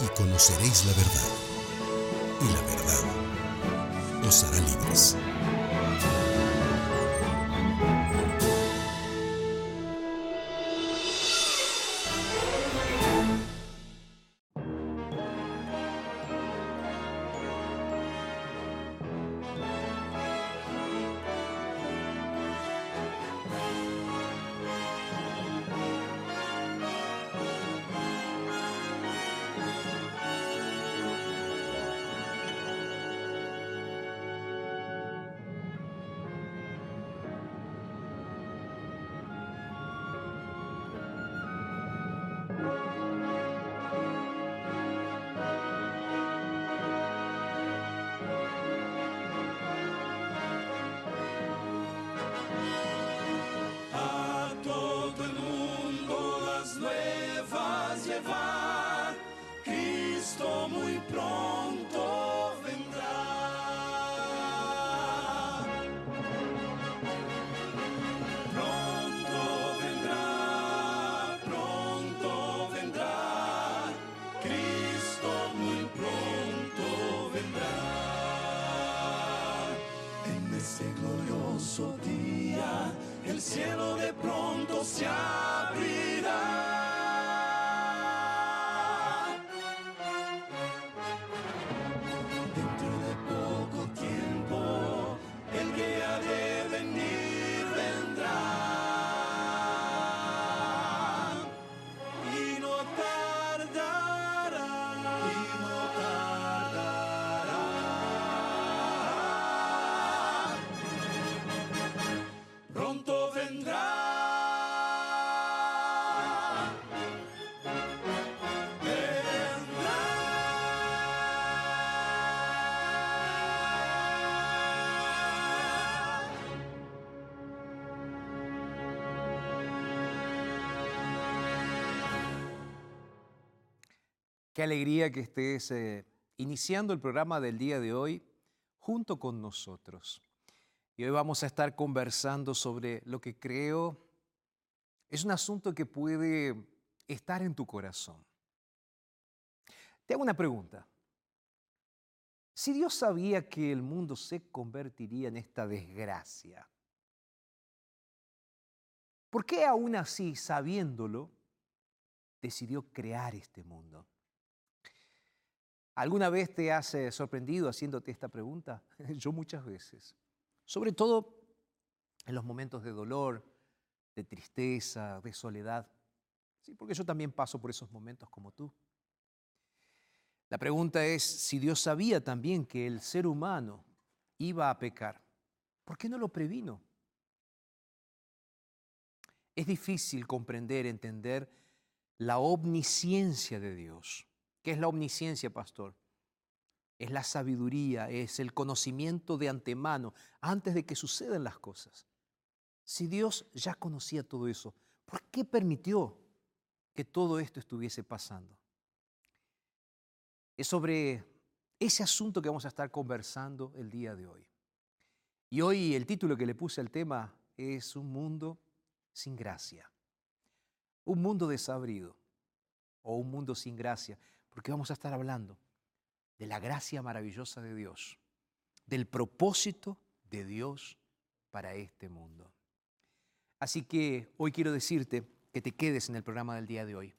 y conoceréis la verdad, y la verdad os hará libres. Qué alegría que estés eh, iniciando el programa del día de hoy junto con nosotros. Y hoy vamos a estar conversando sobre lo que creo es un asunto que puede estar en tu corazón. Te hago una pregunta. Si Dios sabía que el mundo se convertiría en esta desgracia, ¿por qué aún así, sabiéndolo, decidió crear este mundo? ¿Alguna vez te has eh, sorprendido haciéndote esta pregunta? Yo muchas veces. Sobre todo en los momentos de dolor, de tristeza, de soledad. Sí, porque yo también paso por esos momentos como tú. La pregunta es si Dios sabía también que el ser humano iba a pecar. ¿Por qué no lo previno? Es difícil comprender, entender la omnisciencia de Dios. ¿Qué es la omnisciencia, pastor? Es la sabiduría, es el conocimiento de antemano, antes de que sucedan las cosas. Si Dios ya conocía todo eso, ¿por qué permitió que todo esto estuviese pasando? Es sobre ese asunto que vamos a estar conversando el día de hoy. Y hoy el título que le puse al tema es Un mundo sin gracia. Un mundo desabrido o un mundo sin gracia, porque vamos a estar hablando de la gracia maravillosa de Dios, del propósito de Dios para este mundo. Así que hoy quiero decirte que te quedes en el programa del día de hoy,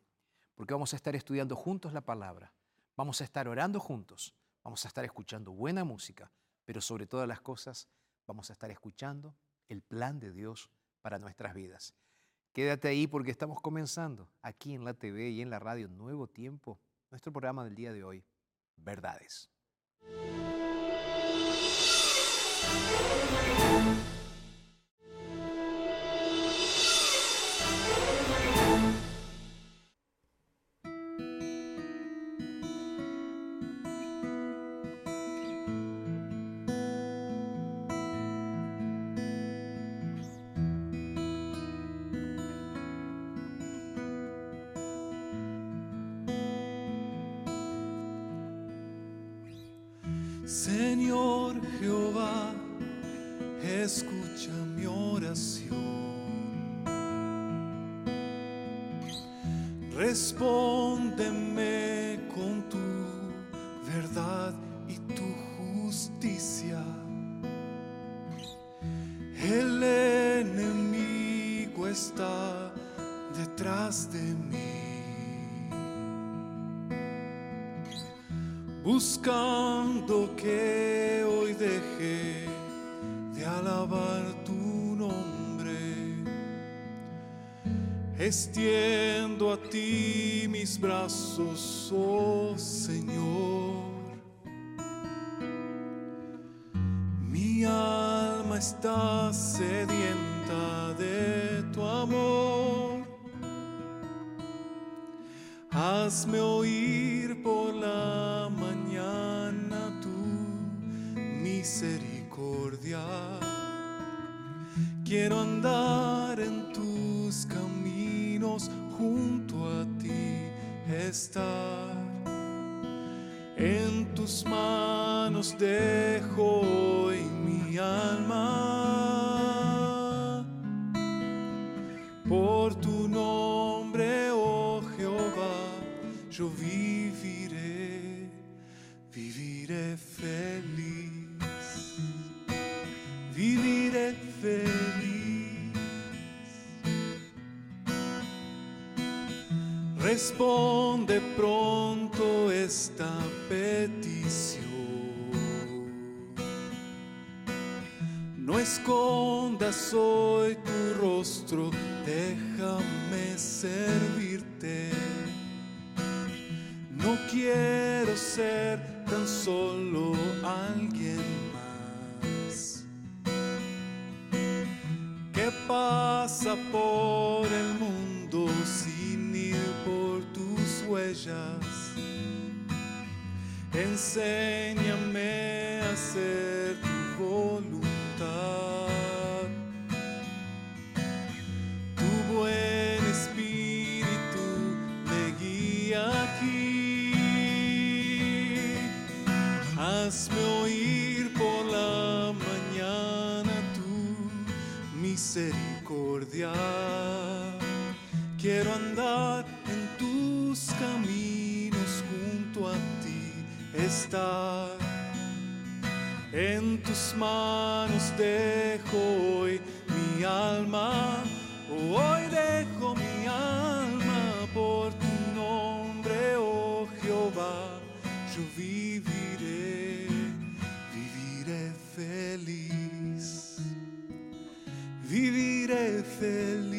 porque vamos a estar estudiando juntos la palabra, vamos a estar orando juntos, vamos a estar escuchando buena música, pero sobre todas las cosas vamos a estar escuchando el plan de Dios para nuestras vidas. Quédate ahí porque estamos comenzando aquí en la TV y en la radio Nuevo Tiempo, nuestro programa del día de hoy, Verdades. Respóndeme con tu verdad y tu justicia. El enemigo está detrás de mí, buscando que hoy deje de alabar Extiendo a ti mis brazos, oh Señor. Mi alma está sedienta de tu amor. Hazme oír por la mañana tu misericordia. Quiero andar junto a ti, estar en tus manos dejo mi alma. Por tu nombre, oh Jehová, yo viviré, viviré feliz, Responde pronto esta petición. No escondas hoy tu rostro, déjame servirte. No quiero ser tan solo alguien más que pasa por el mundo huellas. Enséñame a hacer tu voluntad. Tu buen espíritu me guía aquí. Hazme oír por la mañana tu misericordia. Estar en tus manos dejo hoy mi alma, hoy dejo mi alma por tu nombre, oh Jehová, yo viviré, viviré feliz, viviré feliz,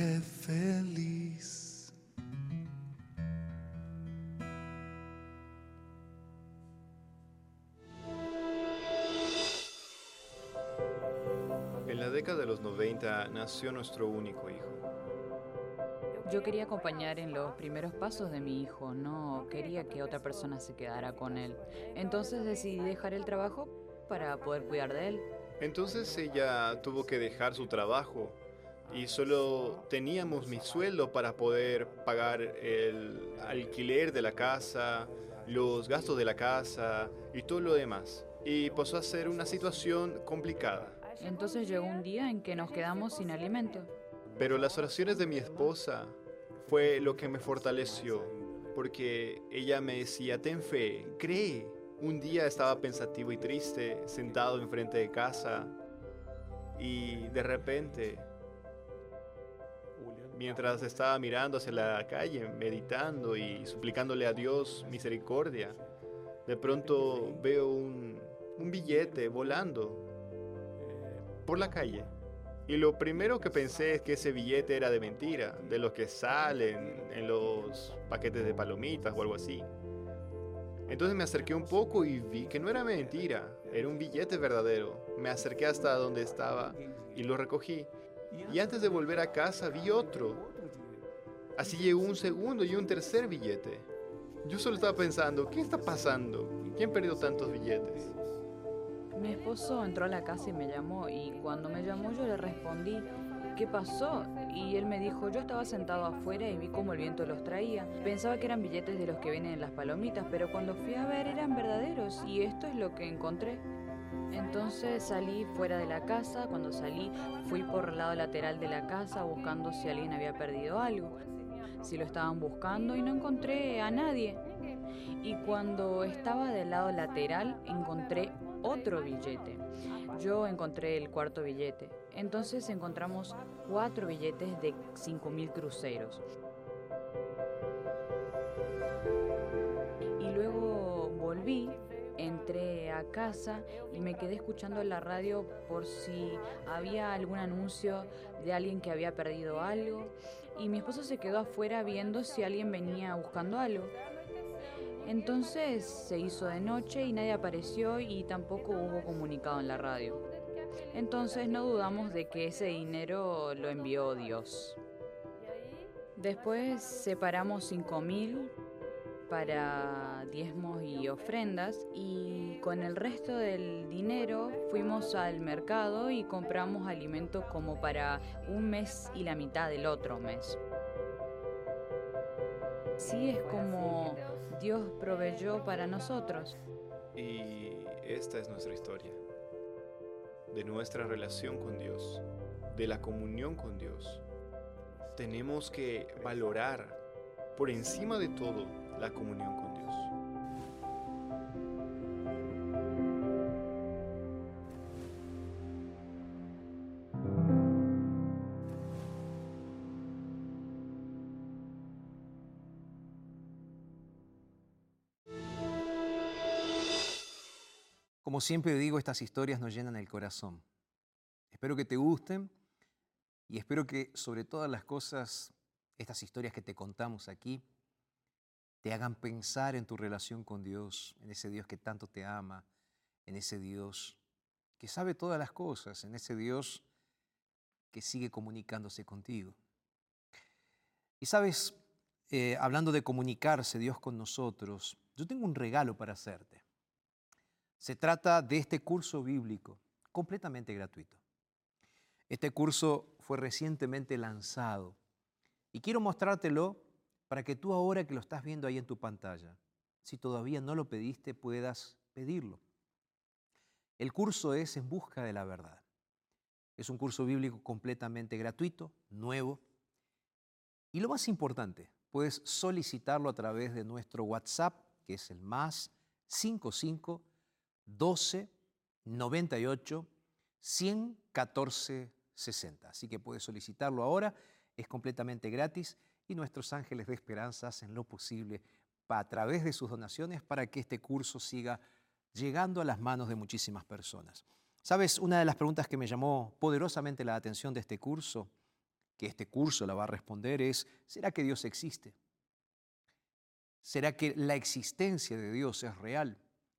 Viviré feliz. En la década de los 90 nació nuestro único hijo. Yo quería acompañar en los primeros pasos de mi hijo, no quería que otra persona se quedara con él. Entonces decidí dejar el trabajo para poder cuidar de él. Entonces ella tuvo que dejar su trabajo y solo teníamos mi sueldo para poder pagar el alquiler de la casa, los gastos de la casa y todo lo demás. Y pasó a ser una situación complicada. Entonces llegó un día en que nos quedamos sin alimento. Pero las oraciones de mi esposa fue lo que me fortaleció, porque ella me decía, ten fe, cree. Un día estaba pensativo y triste, sentado enfrente de casa, y de repente, mientras estaba mirando hacia la calle, meditando y suplicándole a Dios misericordia, de pronto veo un, billete volando eh, por la calle. Y lo primero que pensé es que ese billete era de mentira, de los que salen en los paquetes de palomitas o algo así. Entonces me acerqué un poco y vi que no era mentira, era un billete verdadero. Me acerqué hasta donde estaba y lo recogí. Y antes de volver a casa vi otro. Así llegó un segundo y un tercer billete. Yo solo estaba pensando, ¿qué está pasando? ¿Quién perdió tantos billetes? Mi esposo entró a la casa y me llamó y cuando me llamó yo le respondí, ¿qué pasó? Y él me dijo, yo estaba sentado afuera y vi cómo el viento los traía. Pensaba que eran billetes de los que vienen en las palomitas, pero cuando fui a ver eran verdaderos y esto es lo que encontré. Entonces salí fuera de la casa, cuando salí fui por el lado lateral de la casa buscando si alguien había perdido algo, si lo estaban buscando y no encontré a nadie. Y cuando estaba del lado lateral encontré otro billete. Yo encontré el cuarto billete. Entonces encontramos cuatro billetes de 5.000 cruceros. Y luego volví, casa y me quedé escuchando la radio por si había algún anuncio de alguien que había perdido algo. Y mi esposo se quedó afuera viendo si alguien venía buscando algo. Entonces se hizo de noche y nadie apareció y tampoco hubo comunicado en la radio. Entonces no dudamos de que ese dinero lo envió Dios. Después separamos 5 mil para diezmos y ofrendas y con el resto del dinero fuimos al mercado y compramos alimentos como para un mes y la mitad del otro mes. Sí es como Dios proveyó para nosotros. Y esta es nuestra historia, de nuestra relación con Dios, de la comunión con Dios. Tenemos que valorar por encima de todo la comunión con Dios. Como siempre digo, estas historias nos llenan el corazón. Espero que te gusten y espero que sobre todas las cosas, estas historias que te contamos aquí, te hagan pensar en tu relación con Dios, en ese Dios que tanto te ama, en ese Dios que sabe todas las cosas, en ese Dios que sigue comunicándose contigo. Y sabes, eh, hablando de comunicarse Dios con nosotros, yo tengo un regalo para hacerte. Se trata de este curso bíblico, completamente gratuito. Este curso fue recientemente lanzado y quiero mostrártelo para que tú ahora que lo estás viendo ahí en tu pantalla, si todavía no lo pediste, puedas pedirlo. El curso es En Busca de la Verdad. Es un curso bíblico completamente gratuito, nuevo. Y lo más importante, puedes solicitarlo a través de nuestro WhatsApp, que es el más 55 12 98 114 60. Así que puedes solicitarlo ahora, es completamente gratis y nuestros ángeles de esperanza hacen lo posible a través de sus donaciones para que este curso siga llegando a las manos de muchísimas personas. Sabes, una de las preguntas que me llamó poderosamente la atención de este curso, que este curso la va a responder, es, ¿será que Dios existe? ¿Será que la existencia de Dios es real?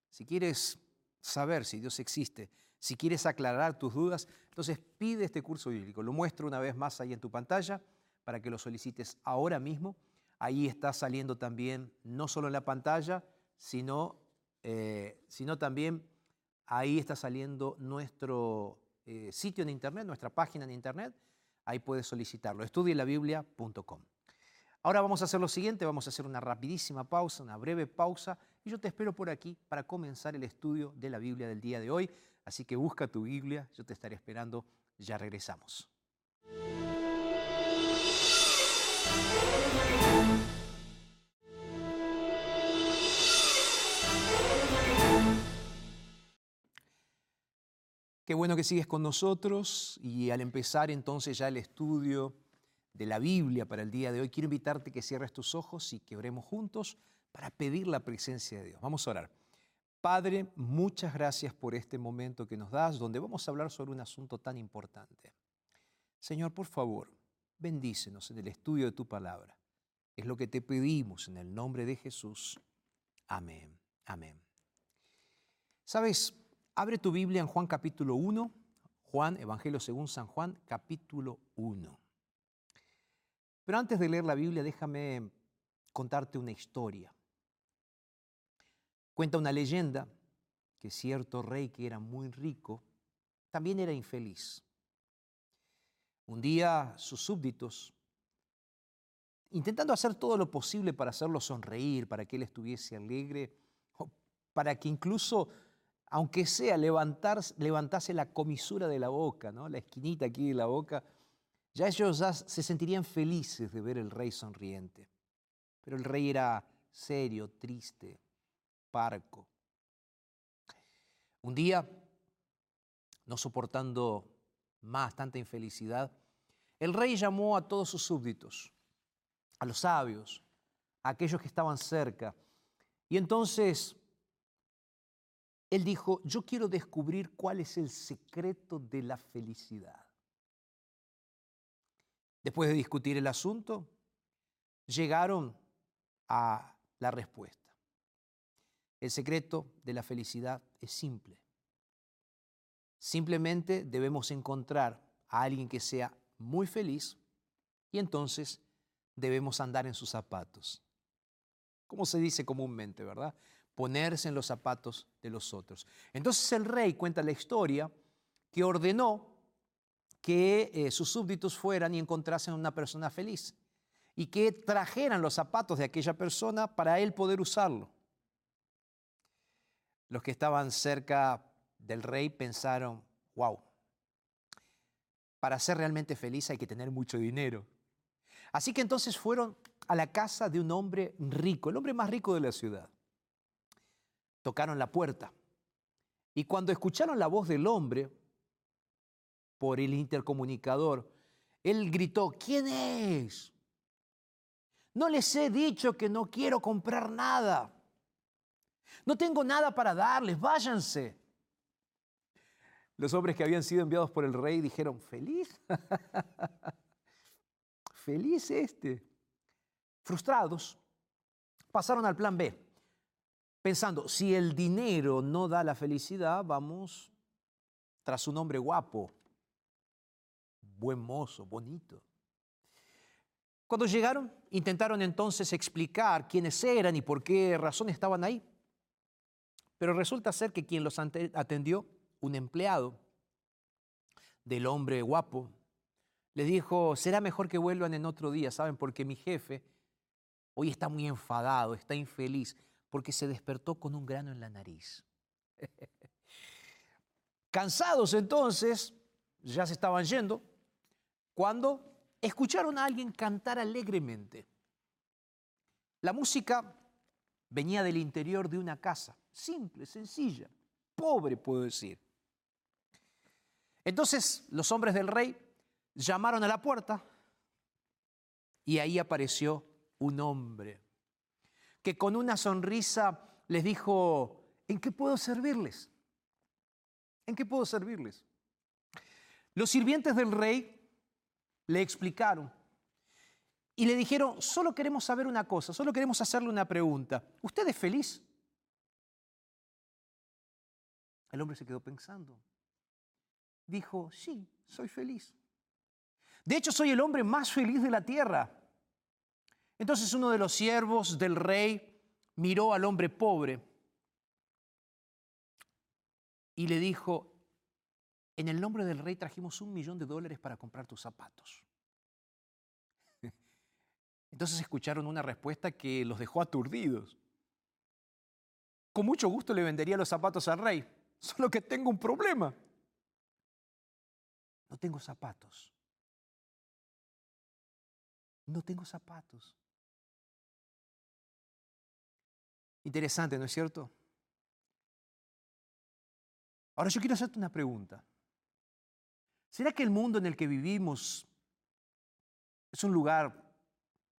Si quieres saber si Dios existe, si quieres aclarar tus dudas, entonces pide este curso bíblico. Lo muestro una vez más ahí en tu pantalla para que lo solicites ahora mismo. Ahí está saliendo también, no solo en la pantalla, sino, eh, sino también ahí está saliendo nuestro eh, sitio en internet, nuestra página en internet. Ahí puedes solicitarlo, estudielabiblia.com. Ahora vamos a hacer lo siguiente, vamos a hacer una rapidísima pausa, una breve pausa, y yo te espero por aquí para comenzar el estudio de la Biblia del día de hoy. Así que busca tu Biblia, yo te estaré esperando, ya regresamos. Qué bueno que sigues con nosotros y al empezar entonces ya el estudio de la Biblia para el día de hoy, quiero invitarte que cierres tus ojos y que oremos juntos para pedir la presencia de Dios. Vamos a orar. Padre, muchas gracias por este momento que nos das, donde vamos a hablar sobre un asunto tan importante. Señor, por favor, bendícenos en el estudio de tu palabra. Es lo que te pedimos en el nombre de Jesús. Amén. Amén. Sabes, abre tu Biblia en Juan capítulo 1, Juan, Evangelio según San Juan, capítulo 1. Pero antes de leer la Biblia, déjame contarte una historia. Cuenta una leyenda que cierto rey que era muy rico también era infeliz. Un día sus súbditos, intentando hacer todo lo posible para hacerlo sonreír, para que él estuviese alegre, para que incluso, aunque sea levantase la comisura de la boca, ¿no? la esquinita aquí de la boca, ya ellos se sentirían felices de ver el rey sonriente. Pero el rey era serio, triste, parco. Un día, no soportando más tanta infelicidad, el rey llamó a todos sus súbditos, a los sabios, a aquellos que estaban cerca, y entonces él dijo, yo quiero descubrir cuál es el secreto de la felicidad. Después de discutir el asunto, llegaron a la respuesta. El secreto de la felicidad es simple. Simplemente debemos encontrar a alguien que sea muy feliz y entonces debemos andar en sus zapatos. Como se dice comúnmente, ¿verdad? Ponerse en los zapatos de los otros. Entonces el rey cuenta la historia que ordenó que eh, sus súbditos fueran y encontrasen a una persona feliz y que trajeran los zapatos de aquella persona para él poder usarlo. Los que estaban cerca del rey pensaron, wow, para ser realmente feliz hay que tener mucho dinero. Así que entonces fueron a la casa de un hombre rico, el hombre más rico de la ciudad. Tocaron la puerta y cuando escucharon la voz del hombre por el intercomunicador, él gritó, ¿quién es? No les he dicho que no quiero comprar nada. No tengo nada para darles, váyanse. Los hombres que habían sido enviados por el rey dijeron, feliz, feliz este. Frustrados, pasaron al plan B, pensando, si el dinero no da la felicidad, vamos tras un hombre guapo, buen mozo, bonito. Cuando llegaron, intentaron entonces explicar quiénes eran y por qué razón estaban ahí. Pero resulta ser que quien los atendió, un empleado del hombre guapo, le dijo, será mejor que vuelvan en otro día, ¿saben? Porque mi jefe hoy está muy enfadado, está infeliz, porque se despertó con un grano en la nariz. Cansados entonces, ya se estaban yendo, cuando escucharon a alguien cantar alegremente. La música venía del interior de una casa simple, sencilla, pobre, puedo decir. Entonces los hombres del rey llamaron a la puerta y ahí apareció un hombre que con una sonrisa les dijo, ¿en qué puedo servirles? ¿En qué puedo servirles? Los sirvientes del rey le explicaron y le dijeron, solo queremos saber una cosa, solo queremos hacerle una pregunta. ¿Usted es feliz? El hombre se quedó pensando. Dijo, sí, soy feliz. De hecho, soy el hombre más feliz de la tierra. Entonces uno de los siervos del rey miró al hombre pobre y le dijo, en el nombre del rey trajimos un millón de dólares para comprar tus zapatos. Entonces escucharon una respuesta que los dejó aturdidos. Con mucho gusto le vendería los zapatos al rey, Solo que tengo un problema. No tengo zapatos. No tengo zapatos. Interesante, ¿no es cierto? Ahora yo quiero hacerte una pregunta. ¿Será que el mundo en el que vivimos es un lugar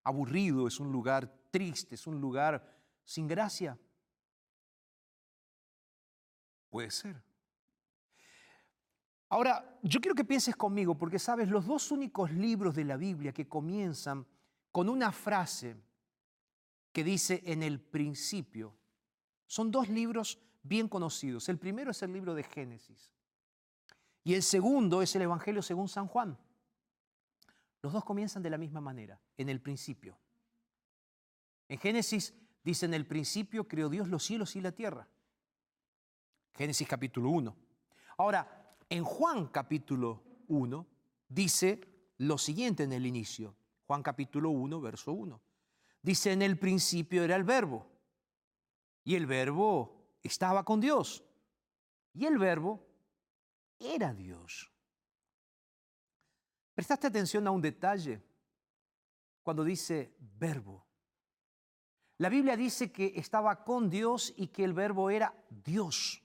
aburrido, es un lugar triste, es un lugar sin gracia? Puede ser. Ahora, yo quiero que pienses conmigo, porque sabes, los dos únicos libros de la Biblia que comienzan con una frase que dice en el principio, son dos libros bien conocidos. El primero es el libro de Génesis y el segundo es el Evangelio según San Juan. Los dos comienzan de la misma manera, en el principio. En Génesis Dice, en el principio creó Dios los cielos y la tierra. Génesis capítulo 1. Ahora, en Juan capítulo 1 dice lo siguiente en el inicio. Juan capítulo 1, verso 1. Dice, en el principio era el verbo. Y el verbo estaba con Dios. Y el verbo era Dios. ¿Prestaste atención a un detalle cuando dice verbo? La Biblia dice que estaba con Dios y que el verbo era Dios.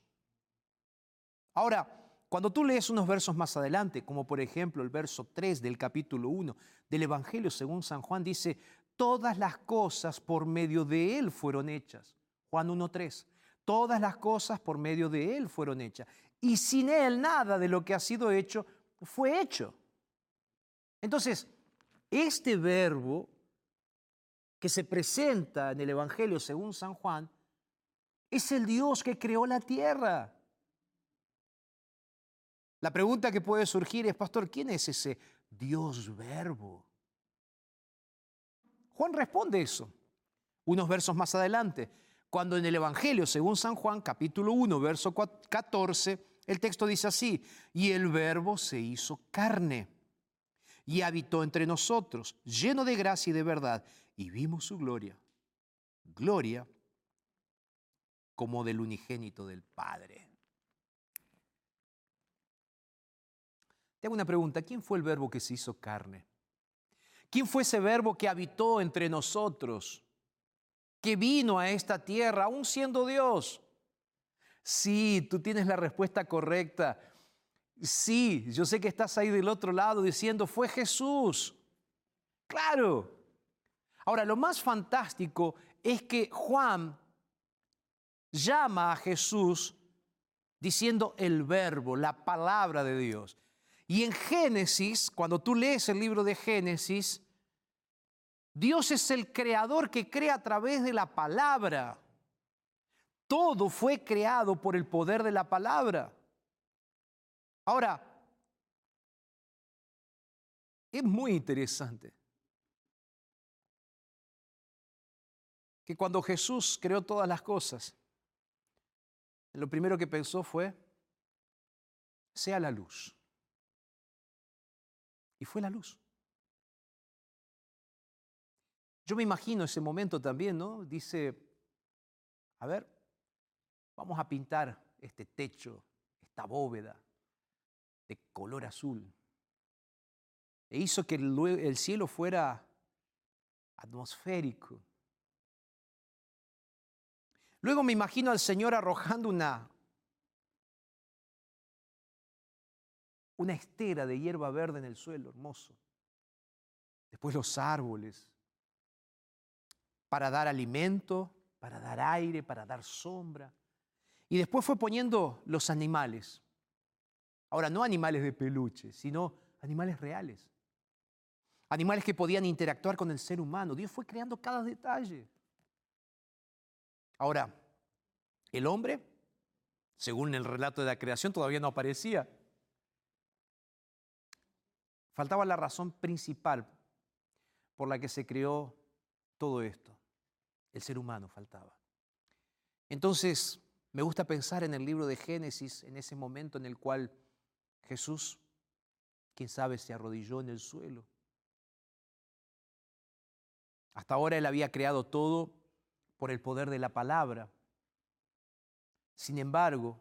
Ahora, cuando tú lees unos versos más adelante, como por ejemplo el verso 3 del capítulo 1 del Evangelio según San Juan, dice, todas las cosas por medio de Él fueron hechas. Juan 1.3, todas las cosas por medio de Él fueron hechas. Y sin Él nada de lo que ha sido hecho fue hecho. Entonces, este verbo que se presenta en el Evangelio según San Juan es el Dios que creó la tierra. La pregunta que puede surgir es, pastor, ¿quién es ese Dios verbo? Juan responde eso unos versos más adelante, cuando en el Evangelio, según San Juan, capítulo 1, verso 14, el texto dice así, y el verbo se hizo carne y habitó entre nosotros, lleno de gracia y de verdad, y vimos su gloria. Gloria como del unigénito del Padre. Te una pregunta, ¿quién fue el verbo que se hizo carne? ¿Quién fue ese verbo que habitó entre nosotros? Que vino a esta tierra, aún siendo Dios. Sí, tú tienes la respuesta correcta. Sí, yo sé que estás ahí del otro lado diciendo, fue Jesús. Claro. Ahora, lo más fantástico es que Juan llama a Jesús diciendo el verbo, la palabra de Dios. Y en Génesis, cuando tú lees el libro de Génesis, Dios es el creador que crea a través de la palabra. Todo fue creado por el poder de la palabra. Ahora, es muy interesante que cuando Jesús creó todas las cosas, lo primero que pensó fue, sea la luz. Y fue la luz. Yo me imagino ese momento también, ¿no? Dice, a ver, vamos a pintar este techo, esta bóveda de color azul. E hizo que el, cielo fuera atmosférico. Luego me imagino al Señor arrojando una, una estera de hierba verde en el suelo, hermoso. Después los árboles, para dar alimento, para dar aire, para dar sombra. Y después fue poniendo los animales. Ahora, no animales de peluche, sino animales reales. Animales que podían interactuar con el ser humano. Dios fue creando cada detalle. Ahora, el hombre, según el relato de la creación, todavía no aparecía. Faltaba la razón principal por la que se creó todo esto. El ser humano faltaba. Entonces, me gusta pensar en el libro de Génesis, en ese momento en el cual Jesús, quién sabe, se arrodilló en el suelo. Hasta ahora Él había creado todo por el poder de la palabra. Sin embargo,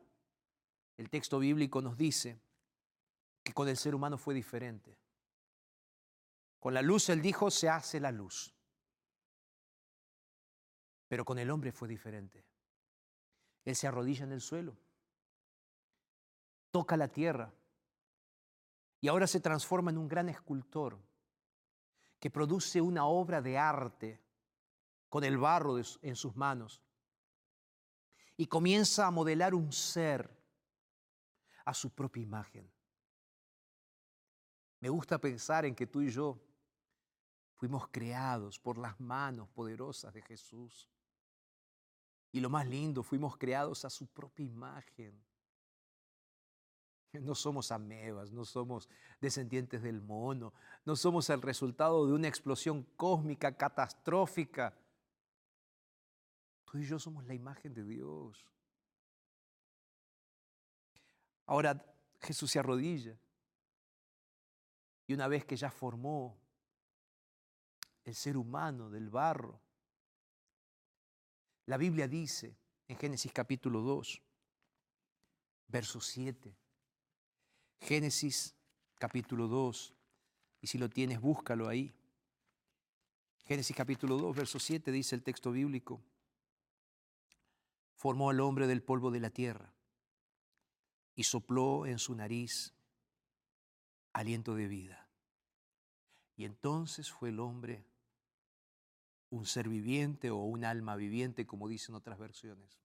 el texto bíblico nos dice que con el ser humano fue diferente. Con la luz Él dijo, se hace la luz. Pero con el hombre fue diferente. Él se arrodilla en el suelo, toca la tierra y ahora se transforma en un gran escultor que produce una obra de arte con el barro en sus manos y comienza a modelar un ser a su propia imagen. Me gusta pensar en que tú y yo Fuimos creados por las manos poderosas de Jesús. Y lo más lindo, fuimos creados a su propia imagen. No somos amebas, no somos descendientes del mono, no somos el resultado de una explosión cósmica catastrófica. Tú y yo somos la imagen de Dios. Ahora Jesús se arrodilla y una vez que ya formó el ser humano del barro, la Biblia dice en Génesis capítulo 2, verso 7, Génesis capítulo 2, y si lo tienes, búscalo ahí. Génesis capítulo 2, verso 7 dice el texto bíblico, formó al hombre del polvo de la tierra y sopló en su nariz aliento de vida. Y entonces fue el hombre un ser viviente o un alma viviente, como dicen otras versiones.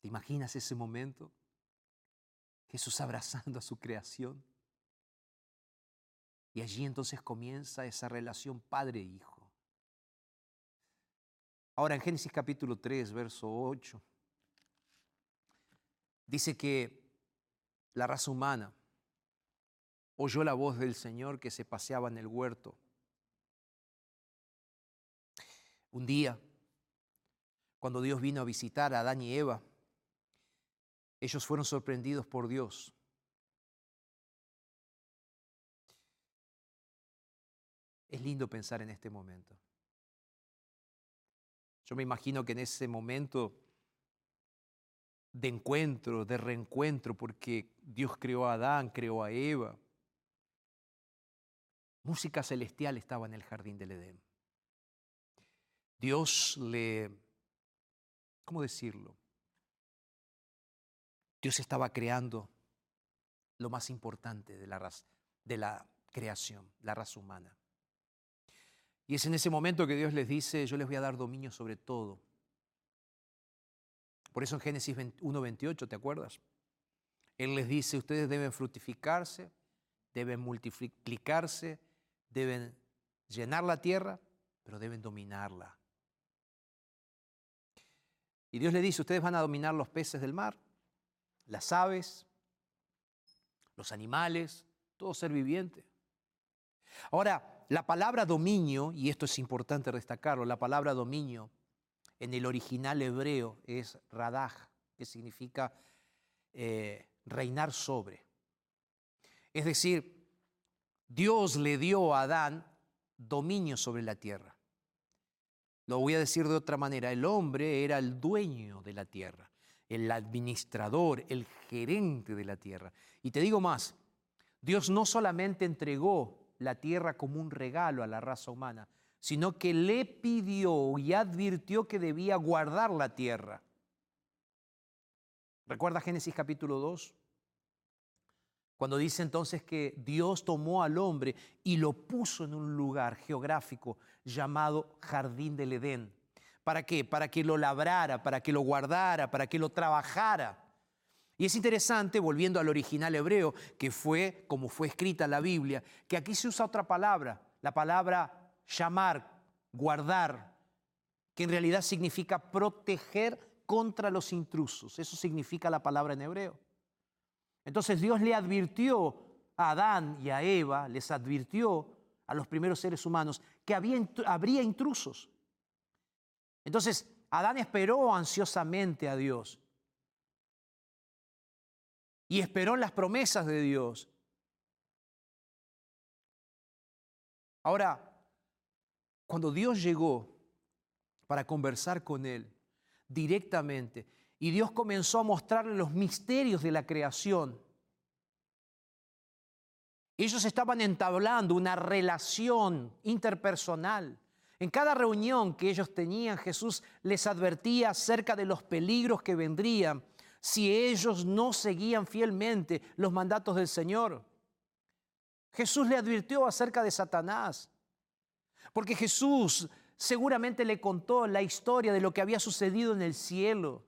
¿Te imaginas ese momento? Jesús abrazando a su creación. Y allí entonces comienza esa relación padre-hijo. Ahora en Génesis capítulo 3, verso 8, dice que la raza humana oyó la voz del Señor que se paseaba en el huerto. Un día, cuando Dios vino a visitar a Adán y Eva, ellos fueron sorprendidos por Dios. Es lindo pensar en este momento. Yo me imagino que en ese momento de encuentro, de reencuentro, porque Dios creó a Adán, creó a Eva, música celestial estaba en el jardín del Edén. Dios le, ¿cómo decirlo? Dios estaba creando lo más importante de la, raza, de la creación, la raza humana. Y es en ese momento que Dios les dice, yo les voy a dar dominio sobre todo. Por eso en Génesis 1.28, ¿te acuerdas? Él les dice, ustedes deben fructificarse, deben multiplicarse, deben llenar la tierra, pero deben dominarla. Y Dios le dice, ustedes van a dominar los peces del mar, las aves, los animales, todo ser viviente. Ahora, la palabra dominio, y esto es importante destacarlo, la palabra dominio en el original hebreo es radaj, que significa eh, reinar sobre. Es decir, Dios le dio a Adán dominio sobre la tierra. Lo voy a decir de otra manera, el hombre era el dueño de la tierra, el administrador, el gerente de la tierra. Y te digo más, Dios no solamente entregó la tierra como un regalo a la raza humana, sino que le pidió y advirtió que debía guardar la tierra. ¿Recuerda Génesis capítulo 2? Cuando dice entonces que Dios tomó al hombre y lo puso en un lugar geográfico llamado Jardín del Edén. ¿Para qué? Para que lo labrara, para que lo guardara, para que lo trabajara. Y es interesante, volviendo al original hebreo, que fue como fue escrita la Biblia, que aquí se usa otra palabra, la palabra llamar, guardar, que en realidad significa proteger contra los intrusos. Eso significa la palabra en hebreo. Entonces Dios le advirtió a Adán y a Eva, les advirtió a los primeros seres humanos que habría intrusos. Entonces Adán esperó ansiosamente a Dios y esperó las promesas de Dios. Ahora, cuando Dios llegó para conversar con él directamente, y Dios comenzó a mostrarle los misterios de la creación. Ellos estaban entablando una relación interpersonal. En cada reunión que ellos tenían, Jesús les advertía acerca de los peligros que vendrían si ellos no seguían fielmente los mandatos del Señor. Jesús le advirtió acerca de Satanás, porque Jesús seguramente le contó la historia de lo que había sucedido en el cielo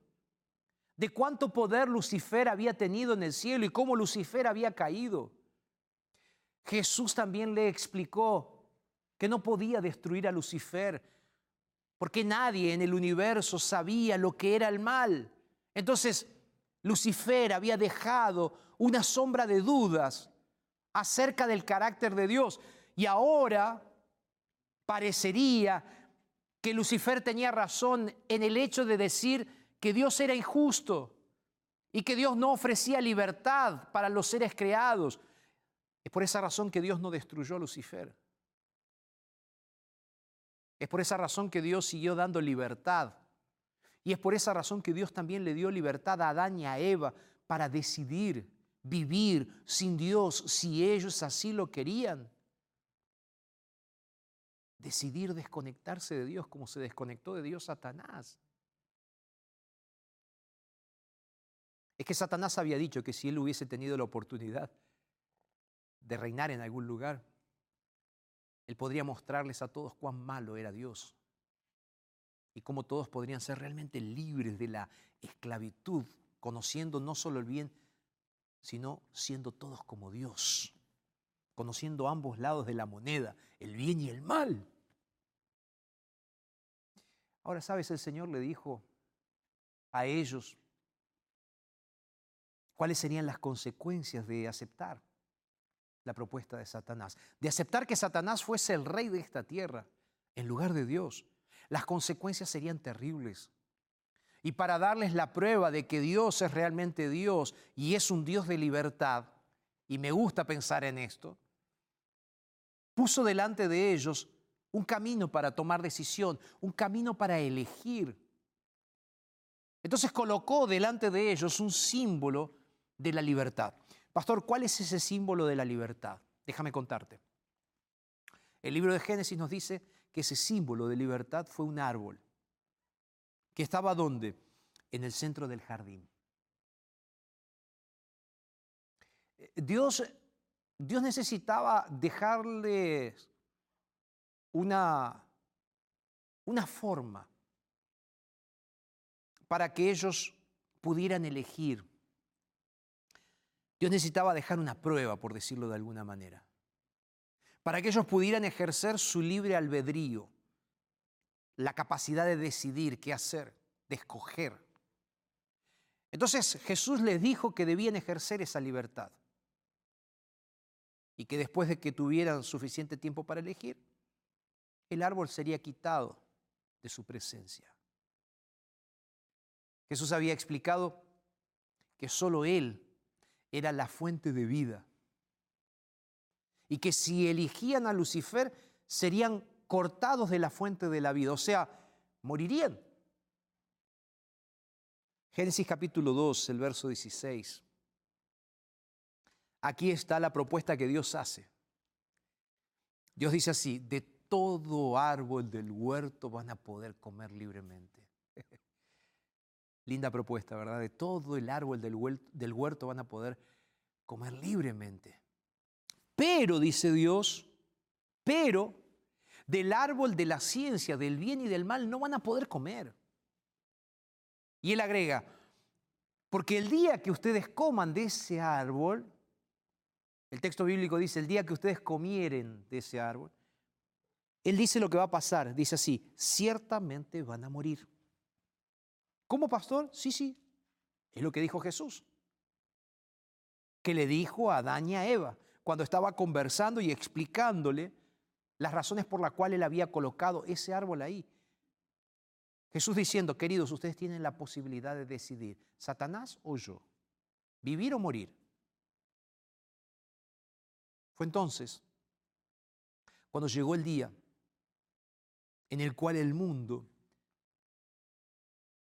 de cuánto poder Lucifer había tenido en el cielo y cómo Lucifer había caído. Jesús también le explicó que no podía destruir a Lucifer, porque nadie en el universo sabía lo que era el mal. Entonces, Lucifer había dejado una sombra de dudas acerca del carácter de Dios y ahora parecería que Lucifer tenía razón en el hecho de decir que Dios era injusto y que Dios no ofrecía libertad para los seres creados. Es por esa razón que Dios no destruyó a Lucifer. Es por esa razón que Dios siguió dando libertad. Y es por esa razón que Dios también le dio libertad a Adán y a Eva para decidir vivir sin Dios si ellos así lo querían. Decidir desconectarse de Dios como se desconectó de Dios Satanás. Es que Satanás había dicho que si él hubiese tenido la oportunidad de reinar en algún lugar, él podría mostrarles a todos cuán malo era Dios y cómo todos podrían ser realmente libres de la esclavitud, conociendo no solo el bien, sino siendo todos como Dios, conociendo ambos lados de la moneda, el bien y el mal. Ahora, ¿sabes? El Señor le dijo a ellos cuáles serían las consecuencias de aceptar la propuesta de Satanás, de aceptar que Satanás fuese el rey de esta tierra en lugar de Dios. Las consecuencias serían terribles. Y para darles la prueba de que Dios es realmente Dios y es un Dios de libertad, y me gusta pensar en esto, puso delante de ellos un camino para tomar decisión, un camino para elegir. Entonces colocó delante de ellos un símbolo de la libertad. Pastor, ¿cuál es ese símbolo de la libertad? Déjame contarte. El libro de Génesis nos dice que ese símbolo de libertad fue un árbol, que estaba ¿dónde? En el centro del jardín. Dios, Dios necesitaba dejarles una, una forma para que ellos pudieran elegir Dios necesitaba dejar una prueba, por decirlo de alguna manera, para que ellos pudieran ejercer su libre albedrío, la capacidad de decidir qué hacer, de escoger. Entonces Jesús les dijo que debían ejercer esa libertad y que después de que tuvieran suficiente tiempo para elegir, el árbol sería quitado de su presencia. Jesús había explicado que solo Él era la fuente de vida. Y que si eligían a Lucifer, serían cortados de la fuente de la vida, o sea, morirían. Génesis capítulo 2, el verso 16. Aquí está la propuesta que Dios hace. Dios dice así, de todo árbol del huerto van a poder comer libremente. Linda propuesta, ¿verdad? De todo el árbol del huerto van a poder comer libremente. Pero, dice Dios, pero del árbol de la ciencia, del bien y del mal, no van a poder comer. Y él agrega, porque el día que ustedes coman de ese árbol, el texto bíblico dice, el día que ustedes comieren de ese árbol, él dice lo que va a pasar, dice así, ciertamente van a morir. ¿Cómo pastor? Sí, sí. Es lo que dijo Jesús. Que le dijo a Adán y a Eva cuando estaba conversando y explicándole las razones por las cuales él había colocado ese árbol ahí. Jesús diciendo, queridos, ustedes tienen la posibilidad de decidir, Satanás o yo, vivir o morir. Fue entonces cuando llegó el día en el cual el mundo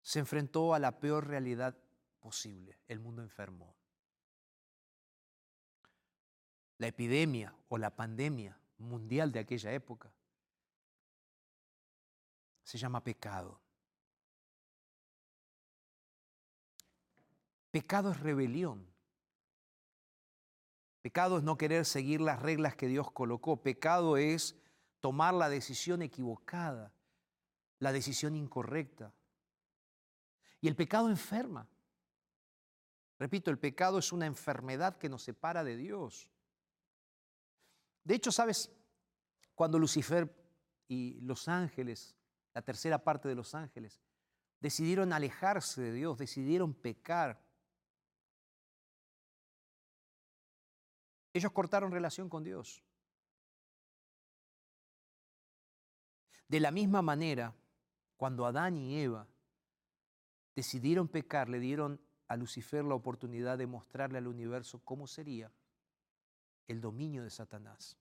se enfrentó a la peor realidad posible. El mundo enfermó. La epidemia o la pandemia mundial de aquella época se llama pecado. Pecado es rebelión. Pecado es no querer seguir las reglas que Dios colocó. Pecado es tomar la decisión equivocada, la decisión incorrecta. Y el pecado enferma. Repito, el pecado es una enfermedad que nos separa de Dios. De hecho, ¿sabes? Cuando Lucifer y los ángeles, la tercera parte de los ángeles, decidieron alejarse de Dios, decidieron pecar, ellos cortaron relación con Dios. De la misma manera, Cuando Adán y Eva decidieron pecar, le dieron a Lucifer la oportunidad de mostrarle al universo cómo sería el dominio de Satanás.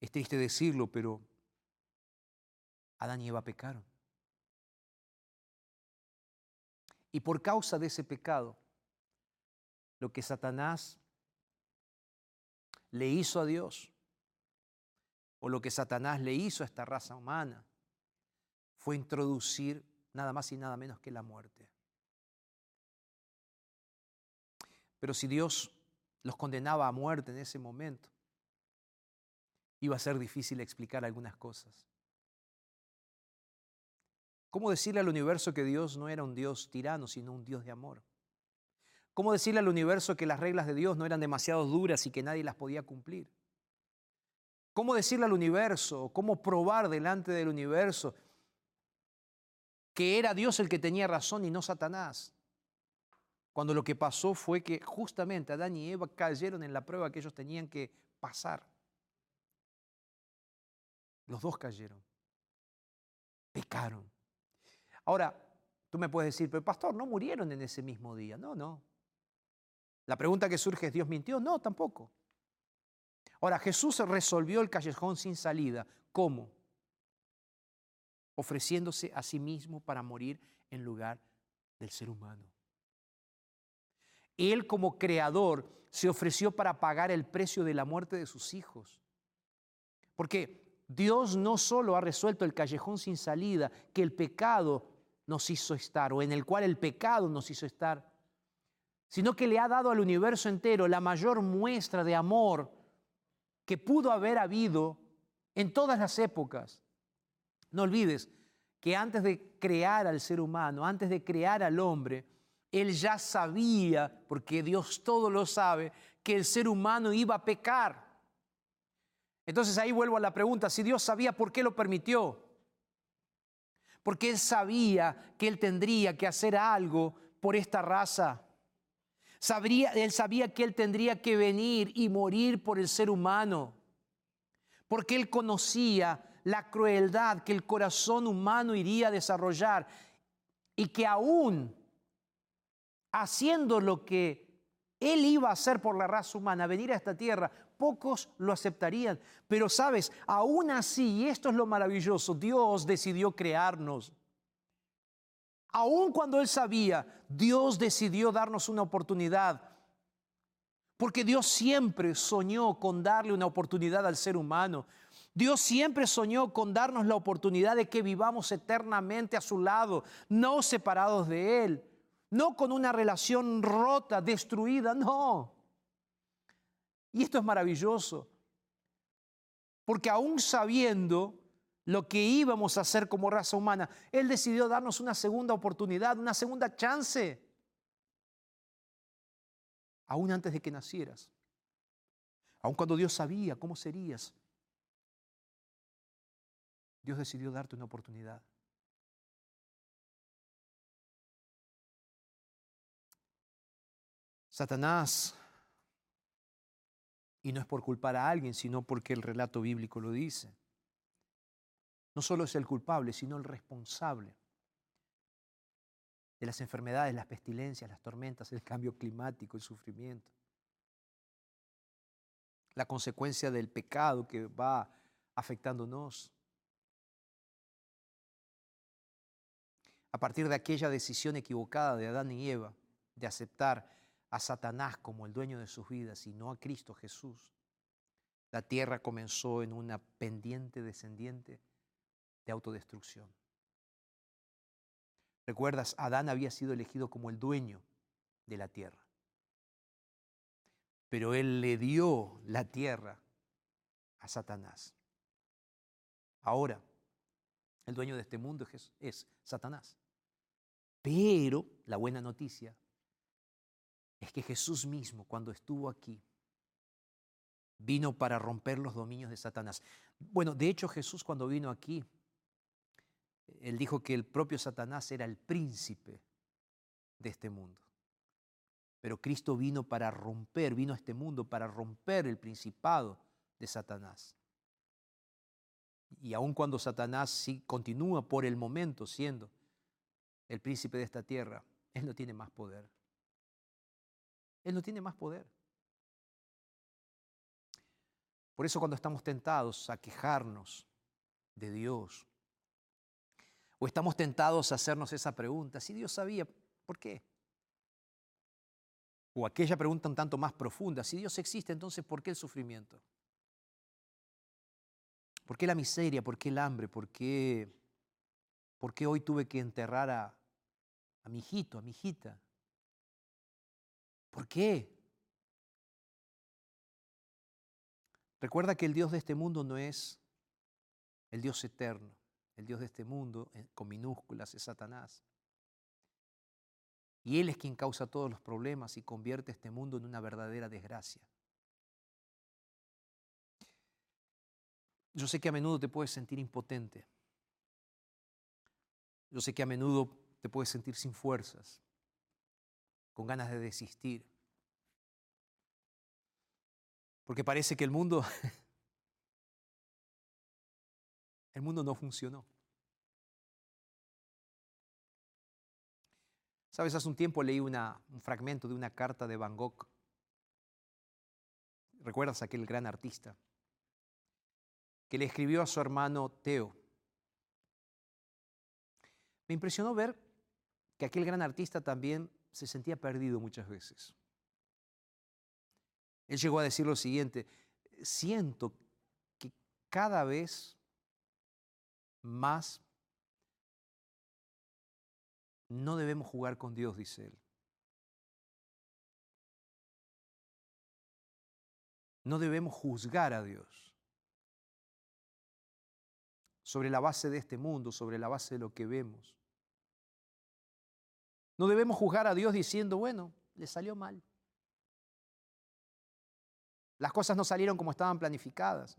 Es triste decirlo, pero Adán y Eva pecaron. Y por causa de ese pecado, lo que Satanás le hizo a Dios, o lo que Satanás le hizo a esta raza humana, fue introducir nada más y nada menos que la muerte. Pero si Dios los condenaba a muerte en ese momento, iba a ser difícil explicar algunas cosas. ¿Cómo decirle al universo que Dios no era un Dios tirano, sino un Dios de amor? ¿Cómo decirle al universo que las reglas de Dios no eran demasiado duras y que nadie las podía cumplir? ¿Cómo decirle al universo, cómo probar delante del universo que era Dios el que tenía razón y no Satanás? Cuando lo que pasó fue que justamente Adán y Eva cayeron en la prueba que ellos tenían que pasar. Los dos cayeron. Pecaron. Ahora, tú me puedes decir, pero pastor, no murieron en ese mismo día. No, no. La pregunta que surge es, ¿Dios mintió? No, tampoco. Ahora, Jesús resolvió el callejón sin salida. ¿Cómo? Ofreciéndose a sí mismo para morir en lugar del ser humano. Él como creador se ofreció para pagar el precio de la muerte de sus hijos. Porque Dios no solo ha resuelto el callejón sin salida, que el pecado nos hizo estar o en el cual el pecado nos hizo estar, sino que le ha dado al universo entero la mayor muestra de amor que pudo haber habido en todas las épocas. No olvides que antes de crear al ser humano, antes de crear al hombre, Él ya sabía, porque Dios todo lo sabe, que el ser humano iba a pecar. Entonces ahí vuelvo a la pregunta, si Dios sabía, ¿por qué lo permitió? porque él sabía que él tendría que hacer algo por esta raza. Sabría, él sabía que él tendría que venir y morir por el ser humano, porque él conocía la crueldad que el corazón humano iría a desarrollar y que aún haciendo lo que él iba a hacer por la raza humana, venir a esta tierra, pocos lo aceptarían. Pero sabes, aún así, y esto es lo maravilloso, Dios decidió crearnos. Aún cuando Él sabía, Dios decidió darnos una oportunidad. Porque Dios siempre soñó con darle una oportunidad al ser humano. Dios siempre soñó con darnos la oportunidad de que vivamos eternamente a su lado, no separados de Él, no con una relación rota, destruida, no. Y esto es maravilloso, porque aún sabiendo lo que íbamos a hacer como raza humana, Él decidió darnos una segunda oportunidad, una segunda chance, aún antes de que nacieras, aún cuando Dios sabía cómo serías. Dios decidió darte una oportunidad. Satanás y no es por culpar a alguien, sino porque el relato bíblico lo dice. No solo es el culpable, sino el responsable de las enfermedades, las pestilencias, las tormentas, el cambio climático, el sufrimiento. La consecuencia del pecado que va afectándonos. A partir de aquella decisión equivocada de Adán y Eva de aceptar a Satanás como el dueño de sus vidas y no a Cristo Jesús, la tierra comenzó en una pendiente descendiente de autodestrucción. Recuerdas, Adán había sido elegido como el dueño de la tierra, pero él le dio la tierra a Satanás. Ahora, el dueño de este mundo es, es Satanás. Pero la buena noticia es que Jesús mismo, cuando estuvo aquí, vino para romper los dominios de Satanás. Bueno, de hecho Jesús cuando vino aquí, él dijo que el propio Satanás era el príncipe de este mundo. Pero Cristo vino para romper, vino a este mundo para romper el principado de Satanás. Y aun cuando Satanás sí continúa por el momento siendo el príncipe de esta tierra, él no tiene más poder. Él no tiene más poder. Por eso cuando estamos tentados a quejarnos de Dios, o estamos tentados a hacernos esa pregunta, si Dios sabía, ¿por qué? O aquella pregunta un tanto más profunda, si Dios existe, entonces ¿por qué el sufrimiento? ¿Por qué la miseria? ¿Por qué el hambre? ¿Por qué, por qué hoy tuve que enterrar a, a mi hijito, a mi hijita? ¿Por qué? Recuerda que el Dios de este mundo no es el Dios eterno. El Dios de este mundo, eh, con minúsculas, es Satanás. Y Él es quien causa todos los problemas y convierte este mundo en una verdadera desgracia. Yo sé que a menudo te puedes sentir impotente. Yo sé que a menudo te puedes sentir sin fuerzas, con ganas de desistir. Porque parece que el mundo, el mundo no funcionó. Sabes, hace un tiempo leí un fragmento de una carta de Van Gogh. ¿Recuerdas aquel gran artista? Que le escribió a su hermano Teo. Me impresionó ver que aquel gran artista también se sentía perdido muchas veces. Él llegó a decir lo siguiente, siento que cada vez más no debemos jugar con Dios, dice él. No debemos juzgar a Dios sobre la base de este mundo, sobre la base de lo que vemos. No debemos juzgar a Dios diciendo, bueno, le salió mal. Las cosas no salieron como estaban planificadas.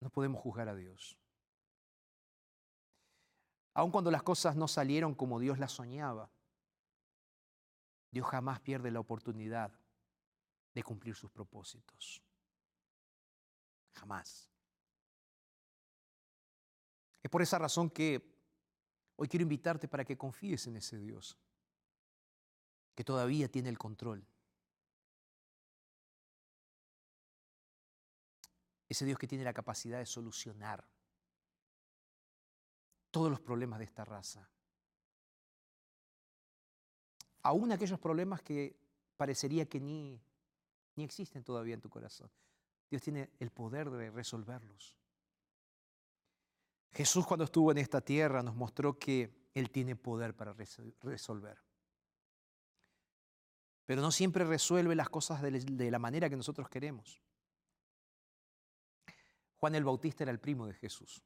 No podemos juzgar a Dios. Aun cuando las cosas no salieron como Dios las soñaba, Dios jamás pierde la oportunidad de cumplir sus propósitos. Jamás. Es por esa razón que hoy quiero invitarte para que confíes en ese Dios, que todavía tiene el control. Ese Dios que tiene la capacidad de solucionar todos los problemas de esta raza. Aún aquellos problemas que parecería que ni, ni existen todavía en tu corazón. Dios tiene el poder de resolverlos. Jesús cuando estuvo en esta tierra nos mostró que Él tiene poder para resolver. Pero no siempre resuelve las cosas de la manera que nosotros queremos. Juan el Bautista era el primo de Jesús.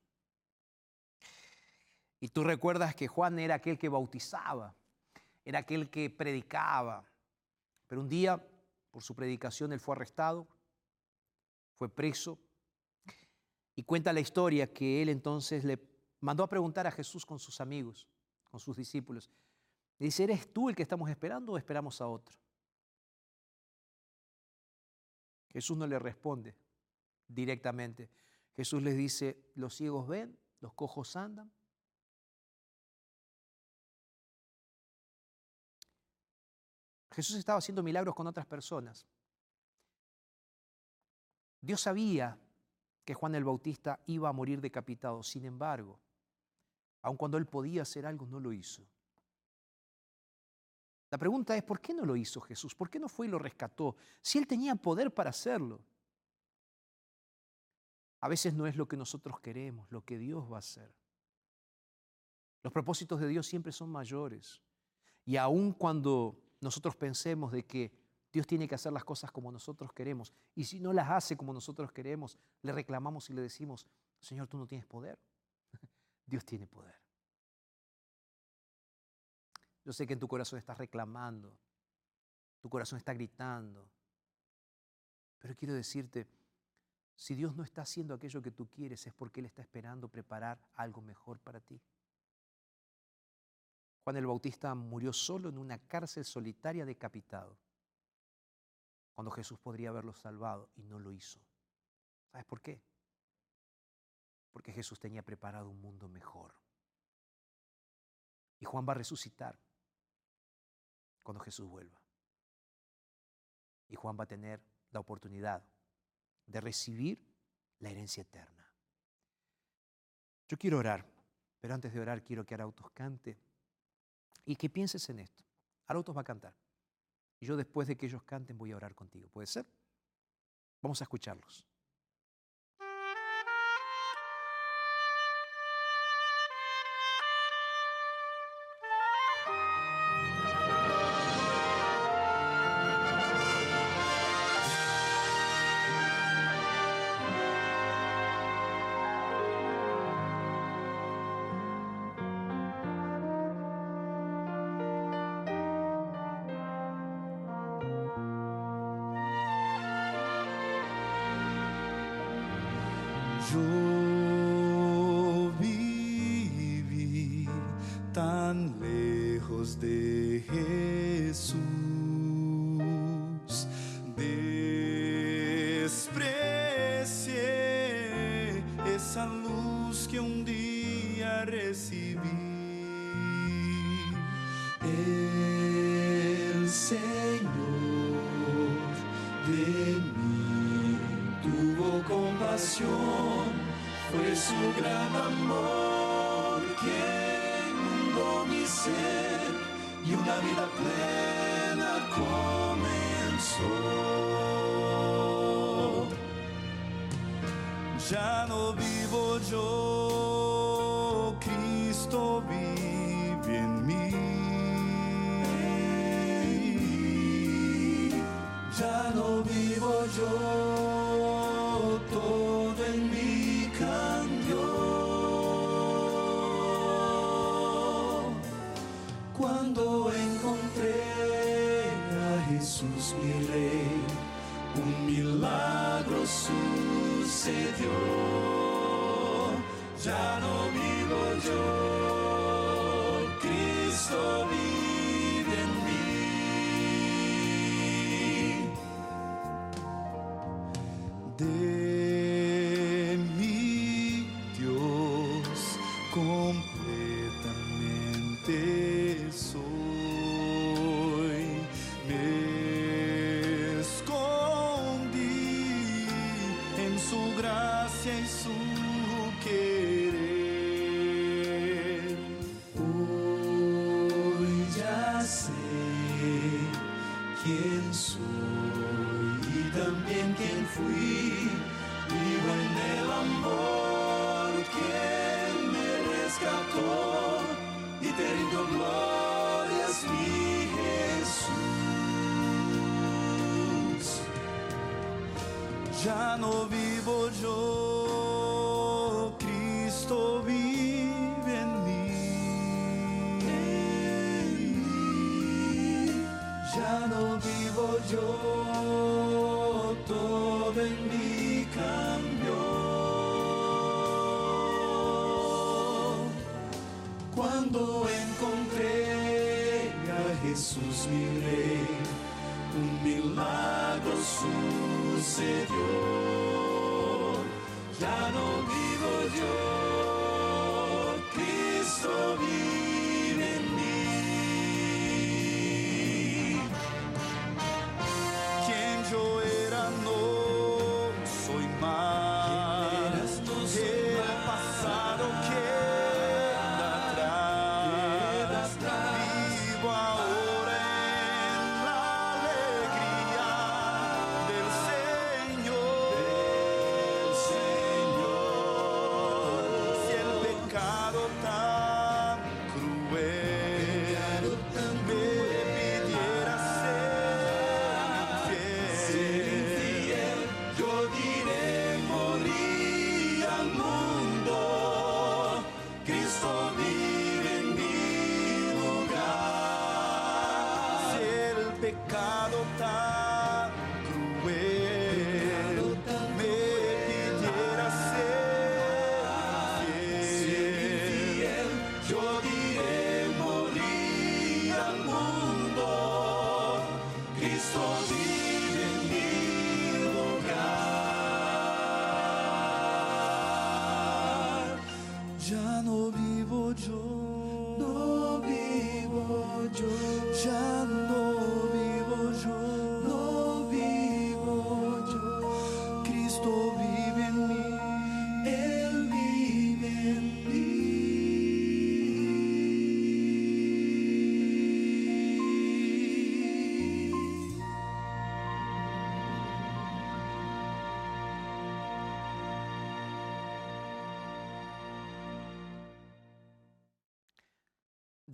Y tú recuerdas que Juan era aquel que bautizaba, era aquel que predicaba. Pero un día, por su predicación, él fue arrestado, fue preso. Y cuenta la historia que él entonces le mandó a preguntar a Jesús con sus amigos, con sus discípulos. Le dice, ¿eres tú el que estamos esperando o esperamos a otro? Jesús no le responde directamente. Jesús les dice, los ciegos ven, los cojos andan, Jesús estaba haciendo milagros con otras personas. Dios sabía que Juan el Bautista iba a morir decapitado. Sin embargo, aun cuando él podía hacer algo, no lo hizo. La pregunta es, ¿por qué no lo hizo Jesús? ¿Por qué no fue y lo rescató? Si él tenía poder para hacerlo. A veces no es lo que nosotros queremos, lo que Dios va a hacer. Los propósitos de Dios siempre son mayores. Y aun cuando nosotros pensemos de que Dios tiene que hacer las cosas como nosotros queremos. Y si no las hace como nosotros queremos, le reclamamos y le decimos, Señor, tú no tienes poder. Dios tiene poder. Yo sé que en tu corazón estás reclamando, tu corazón está gritando, pero quiero decirte, si Dios no está haciendo aquello que tú quieres, es porque Él está esperando preparar algo mejor para ti. Juan el Bautista murió solo en una cárcel solitaria decapitado. cuando Jesús podría haberlo salvado y no lo hizo. ¿Sabes por qué? Porque Jesús tenía preparado un mundo mejor. Y Juan va a resucitar cuando Jesús vuelva. Y Juan va a tener la oportunidad de recibir la herencia eterna. Yo quiero orar, pero antes de orar quiero que Arautos cante y que pienses en esto. Arautos va a cantar. Y yo después de que ellos canten voy a orar contigo. ¿Puede ser? Vamos a escucharlos. Vivo yo, vivo Ya no vivo yo, Cristo vive en mí. Ya no vivo yo, todo en mí cambió. Cuando encontré a Jesús mi rey, un milagro sucedió. Ya no vivo yo,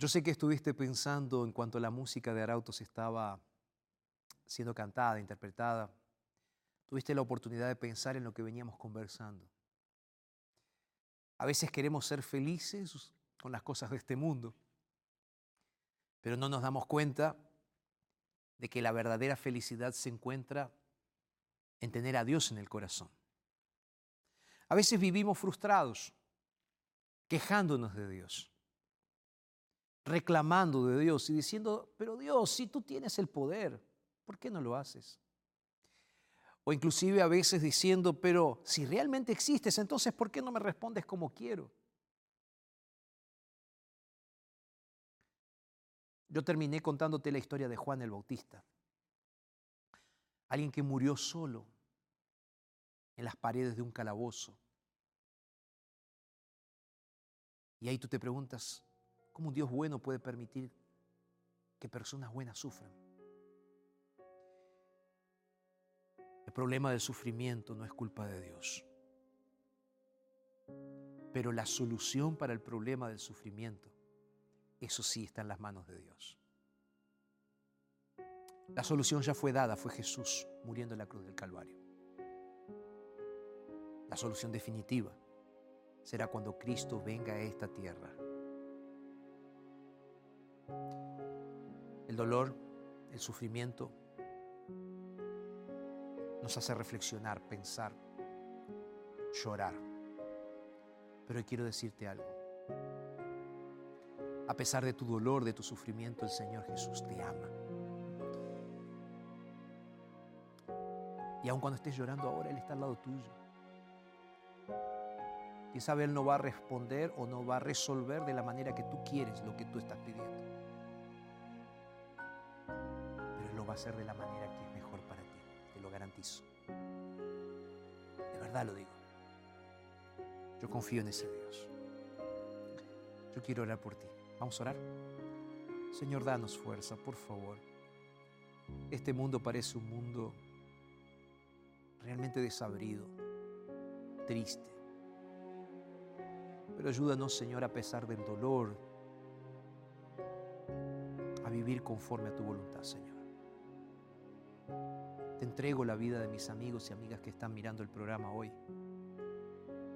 Yo sé que estuviste pensando en cuanto la música de Arautos estaba siendo cantada, interpretada. Tuviste la oportunidad de pensar en lo que veníamos conversando. A veces queremos ser felices con las cosas de este mundo, pero no nos damos cuenta de que la verdadera felicidad se encuentra en tener a Dios en el corazón. A veces vivimos frustrados, quejándonos de Dios reclamando de Dios y diciendo, pero Dios, si tú tienes el poder, ¿por qué no lo haces? O inclusive a veces diciendo, pero si realmente existes, entonces ¿por qué no me respondes como quiero? Yo terminé contándote la historia de Juan el Bautista, alguien que murió solo en las paredes de un calabozo. Y ahí tú te preguntas, ¿Cómo un Dios bueno puede permitir que personas buenas sufran? El problema del sufrimiento no es culpa de Dios. Pero la solución para el problema del sufrimiento, eso sí está en las manos de Dios. La solución ya fue dada, fue Jesús muriendo en la cruz del Calvario. La solución definitiva será cuando Cristo venga a esta tierra El dolor, el sufrimiento nos hace reflexionar, pensar, llorar. Pero hoy quiero decirte algo. A pesar de tu dolor, de tu sufrimiento, el Señor Jesús te ama. Y aun cuando estés llorando ahora, Él está al lado tuyo. Sabe, Él no va a responder o no va a resolver de la manera que tú quieres lo que tú estás pidiendo. Hacer de la manera que es mejor para ti, te lo garantizo. De verdad lo digo. Yo confío en ese Dios. Yo quiero orar por ti. Vamos a orar. Señor, danos fuerza, por favor. Este mundo parece un mundo realmente desabrido, triste. Pero ayúdanos, Señor, a pesar del dolor, a vivir conforme a tu voluntad, Señor. Te entrego la vida de mis amigos y amigas que están mirando el programa hoy,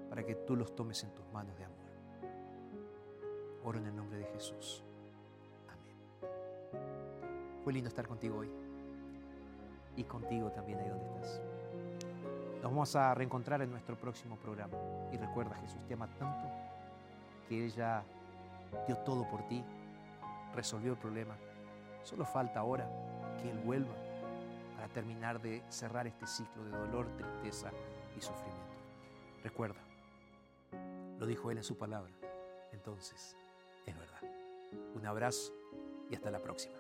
para que tú los tomes en tus manos de amor. Oro en el nombre de Jesús. Amén. Fue lindo estar contigo hoy y contigo también ahí donde estás. Nos vamos a reencontrar en nuestro próximo programa. Y recuerda, Jesús te ama tanto que Él ya dio todo por ti, resolvió el problema. Solo falta ahora que Él vuelva para terminar de cerrar este ciclo de dolor, tristeza y sufrimiento. Recuerda, lo dijo Él en su palabra. Entonces, es verdad. Un abrazo y hasta la próxima.